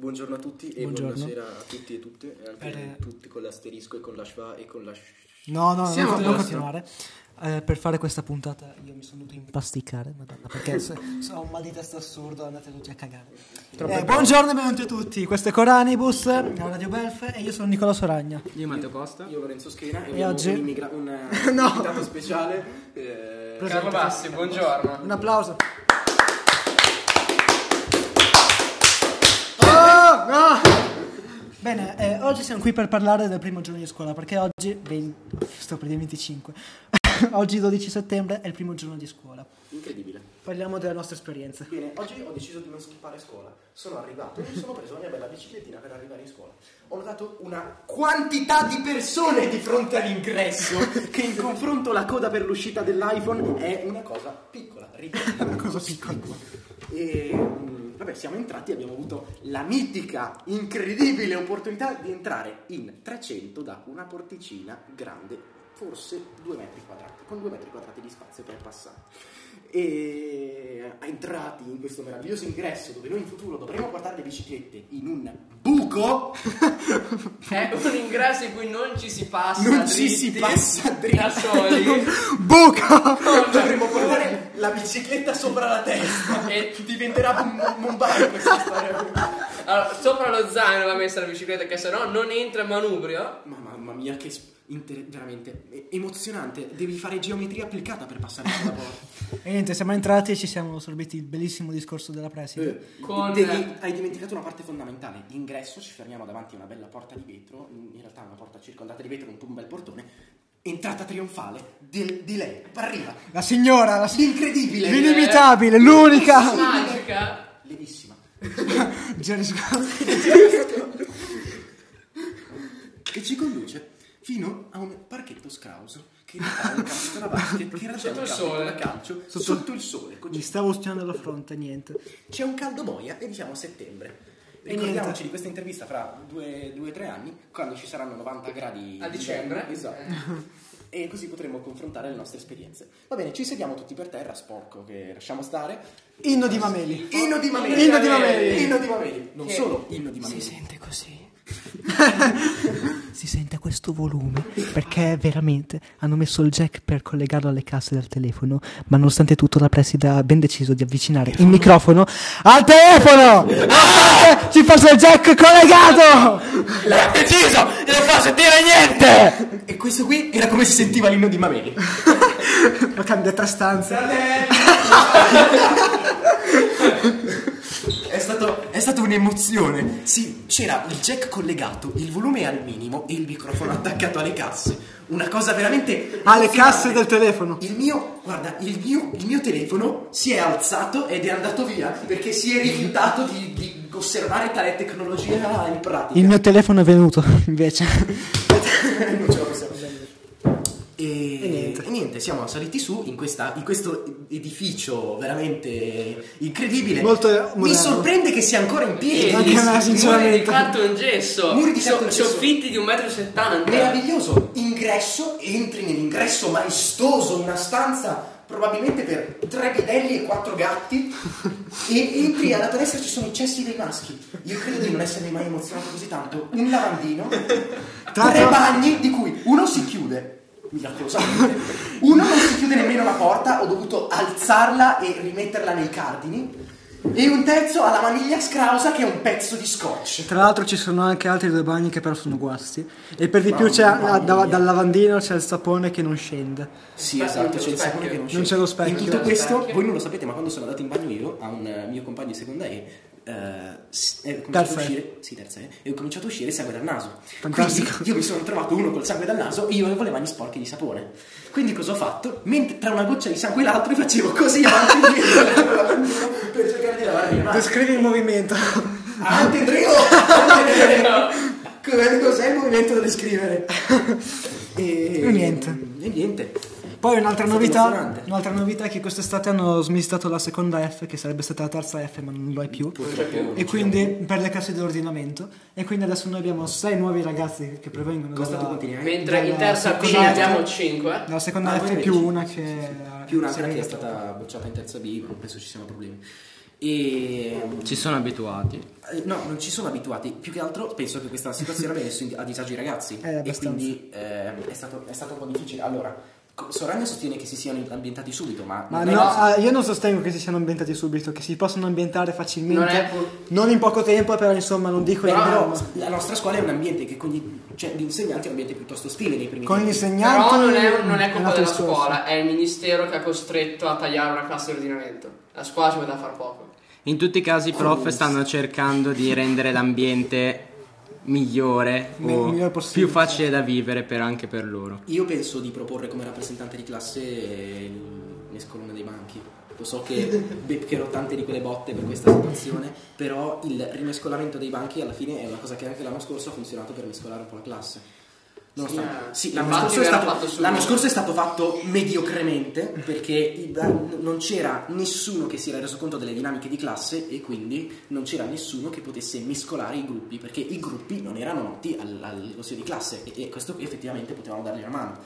Buongiorno a tutti e Buongiorno. buonasera a tutti e tutte, e anche Per- tutti con l'asterisco e con la schwa e con la... sh- No, no, Siamo non, non continuare. Eh, per fare questa puntata io mi sono dovuto impasticare, madonna, perché se- se ho un mal di testa assurdo, andate tutti a cagare. Eh, buongiorno e benvenuti a tutti, questo è Coranibus, Radio Belf e io sono Nicola Soragna. Io Matteo Costa. Io Lorenzo Schena e, E oggi- un, immigra- un No. invitato speciale. eh, Carlo Bassi, buongiorno. Un applauso. Oh, no! Bene, eh, oggi siamo qui per parlare del primo giorno di scuola, perché oggi, 20 sto per dire 25, oggi 12 settembre è il primo giorno di scuola. Incredibile. Parliamo delle nostre esperienze. Bene, oggi ho deciso di non skippare scuola. Sono arrivato e mi sono preso la mia bella biciclettina per arrivare in scuola. Ho notato una quantità di persone di fronte all'ingresso che in confronto la coda per l'uscita dell'iPhone è una cosa piccola, ridicola. Una cosa piccola. E vabbè, siamo entrati e abbiamo avuto la mitica, incredibile opportunità di entrare in 300 da una porticina grande, forse 2 metri quadrati, con 2 metri quadrati di spazio per passare. E entrati in questo meraviglioso ingresso dove noi in futuro dovremo portare le biciclette in un buco, È un ingresso in cui non ci si passa non ci si dritti, passa dritti. da soli Buca! Dovremmo portare la bicicletta sopra la testa E- diventerà Mum- Mumbai questa storia. allora, sopra lo zaino va messa la bicicletta che se no non entra in manubrio. Ma mamma mia, che sp- inter- veramente eh, emozionante. Devi fare geometria applicata per passare questa porta. E niente, siamo entrati e ci siamo sorbiti il bellissimo discorso della preside. Con- Devi- hai dimenticato una parte fondamentale. Ingresso, ci fermiamo davanti a una bella porta di vetro. In realtà una porta circondata di vetro con un bel portone. Entrata trionfale del- di lei. Arriva. La signora, la signora Incredibile. l'inimitabile, l'unica. Magica. Levissima. Jerry Scott. Che ci conduce fino a un parchetto scrauso. Che un campo da basket. Che un il sole. da calcio. Sotto- Sotto, il sole. con Mi stavo stionando la fronte, niente. C'è un caldo boia e siamo a settembre. E Ricordiamoci di questa intervista fra due o tre anni, quando ci saranno 90 gradi A dicembre. Esatto. E così potremo confrontare le nostre esperienze. Va bene, ci sediamo tutti per terra, sporco che lasciamo stare. Inno di Mameli. Inno di Mameli. Inno di Mameli. Inno di Mameli. Non Che- solo inno di Mameli. sente così. si sente questo volume perché veramente hanno messo il jack per collegarlo alle casse del telefono, ma nonostante tutto la preside ha ben deciso di avvicinare il microfono al telefono! Nonostante ci fosse il jack collegato! L'ha deciso! E non fa sentire niente! E questo qui era come si sentiva l'inno di Mameli. Ma cambia tre stanze. È stato, è stata un'emozione. Sì, c'era il jack collegato, il volume al minimo e il microfono attaccato alle casse. Una cosa veramente. Alle casse del telefono. Il mio, guarda, il mio, il mio telefono si è alzato ed è andato via perché si è rifiutato di, di osservare tale tecnologia in pratica. Il mio telefono è venuto invece. non ce la possiamo e, E siamo saliti su in, questa- in questo edificio veramente incredibile. Molto Mi moderno. sorprende che sia ancora in piedi. Anche a me, Muri sinceramente. di carton gesso. Muri di So- carton gesso. Soffitti di 1,70 m. Meraviglioso, ingresso, entri nell'ingresso maestoso, una stanza probabilmente per tre bidelli e quattro gatti e entri alla tua destra ci sono i cessi dei maschi. Io credo di non essermi mai emozionato così tanto. Un lavandino, tre bagni di cui uno si chiude. Miracolosamente. Uno non si chiude nemmeno la porta, ho dovuto alzarla e rimetterla nei cardini. E un terzo ha la maniglia scrausa che è un pezzo di scotch. Tra l'altro ci sono anche altri due bagni che però sono guasti. E per di più c'è mia. da- dal lavandino c'è il sapone che non scende. Sì, esatto, c'è il sapone che non specchio. Non c'è lo specchio. In tutto questo, specchio. voi non lo sapete, ma quando sono andato in bagno io a un mio compagno di seconda E, eh, s- è cominciato Terza a uscire, sì, terza E, e ho cominciato a uscire sangue dal naso. Fantastico. Quindi io mi sono trovato uno col sangue dal naso e io avevo le mani sporche di sapone. Quindi cosa ho fatto? Mentre tra una goccia di sangue e l'altra facevo così avanti e indietro per cercare di lavare le mani. Descrivi il movimento. Avanti! Come- Cos'è il movimento da descrivere? E, E niente. E niente. Poi un'altra novità, un'altra novità è che quest'estate hanno smistato la seconda F, che sarebbe stata la terza F, ma non lo è più. E quindi per le classi dell'ordinamento. E quindi adesso noi abbiamo sei nuovi ragazzi che provengono Costa dalla, eh? Mentre in terza B seconda ne abbiamo F. 5. dalla seconda Ah, F più invece? una che più un'altra che è stata- stata bocciata in terza B, ma non penso ci siano problemi. E Ci sono abituati. eh, No, non ci sono abituati. Più che altro penso che questa situazione abbia messo a disagio i ragazzi. Eh, e quindi eh, è, stato, è stato un po' difficile. Allora, Soragna sostiene che si siano ambientati subito, ma. Ma no, così. ah, io non sostengo che si siano ambientati subito, che si possono ambientare facilmente. Non è pu- non in poco tempo, però insomma non dico Però broma. la nostra scuola è un ambiente che con gli, cioè, gli insegnanti è un ambiente piuttosto ostile nei primi Con gli tempi. insegnanti. Però non è, non è colpa della discorso. scuola, è il ministero che ha costretto a tagliare una classe di ordinamento. La scuola ci poteva far poco. In tutti i casi i prof stanno cercando di rendere l'ambiente migliore Mi- o migliore più facile da vivere per- anche per loro. Io penso di proporre come rappresentante di classe il mescolone dei banchi. Lo so che beccherò tante di quelle botte per questa situazione, però il rimescolamento dei banchi alla fine è una cosa che anche l'anno scorso ha funzionato per mescolare un po' la classe. Nonostante- Sì, sì, eh, l'anno, scorso stato, l'anno scorso è stato fatto mediocremente perché non c'era nessuno che si era reso conto delle dinamiche di classe e quindi non c'era nessuno che potesse mescolare i gruppi perché i gruppi non erano noti al, al consiglio di classe e, e questo effettivamente potevamo dargli una mano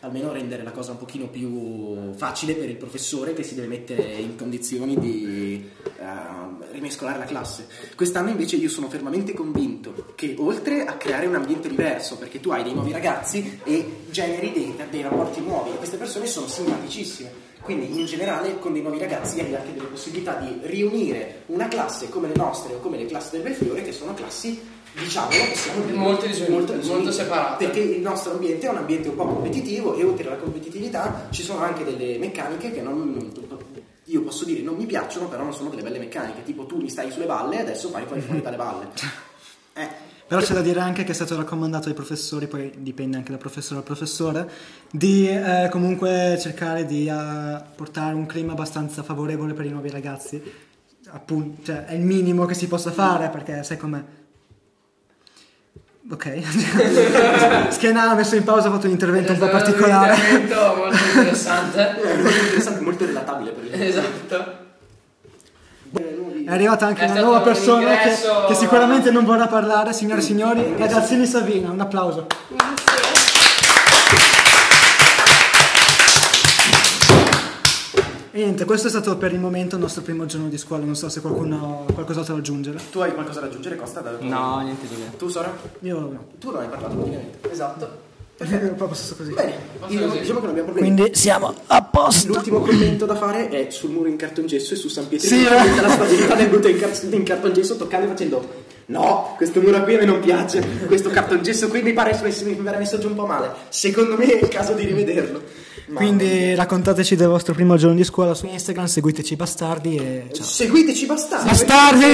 almeno rendere la cosa un pochino più facile per il professore che si deve mettere in condizioni di ehm, rimescolare la classe. Quest'anno invece io sono fermamente convinto che oltre a creare un ambiente diverso, perché tu hai dei nuovi ragazzi e generi dei, dei rapporti nuovi, e queste persone sono simpaticissime. Quindi in generale con dei nuovi ragazzi hai anche delle possibilità di riunire una classe come le nostre o come le classi del Belfiore che sono classi diciamolo possiamo dire, Molto disunite, molto separate. perché il nostro ambiente è un ambiente un po' competitivo e oltre alla competitività ci sono anche delle meccaniche che non, non- io posso dire non mi piacciono però non sono delle belle meccaniche. Tipo tu mi stai sulle balle e adesso fai fuori fuori dalle balle eh, Però c'è da dire anche che è stato raccomandato ai professori, poi dipende anche da professore a professore, di eh, comunque cercare di eh, portare un clima abbastanza favorevole per i nuovi ragazzi. Appunto, cioè, è il minimo che si possa fare perché sai com'è. Ok. Schiena ha messo in pausa, ha fatto un intervento un po' particolare. Un intervento molto interessante. molto interessante molto relatabile per il esatto. È arrivata anche È una nuova un persona che, che sicuramente non vorrà parlare, signore e signori, ragazzini Savina, un applauso. E niente, questo è stato per il momento il nostro primo giorno di scuola, non so se qualcuno ha qualcos'altro da aggiungere. tu hai qualcosa da aggiungere Costa? Da- No, niente di che. tu Sora? Io no. tu non hai parlato praticamente Esatto. Proprio stesso così. bene io- così. diciamo che non abbiamo problemi Quindi siamo a posto. L'ultimo commento da fare è sul muro in cartongesso e su San Pietro Sì, eh. la stabilità del muro in, car- in cartongesso toccando e facendo no, questo muro qui a me non piace questo cartongesso qui mi pare messo, mi pare messo giù un po' male secondo me è il caso di rivederlo Ma- Quindi raccontateci del vostro primo giorno di scuola su Instagram, seguiteci bastardi e ciao. seguiteci bastardi Bastardi!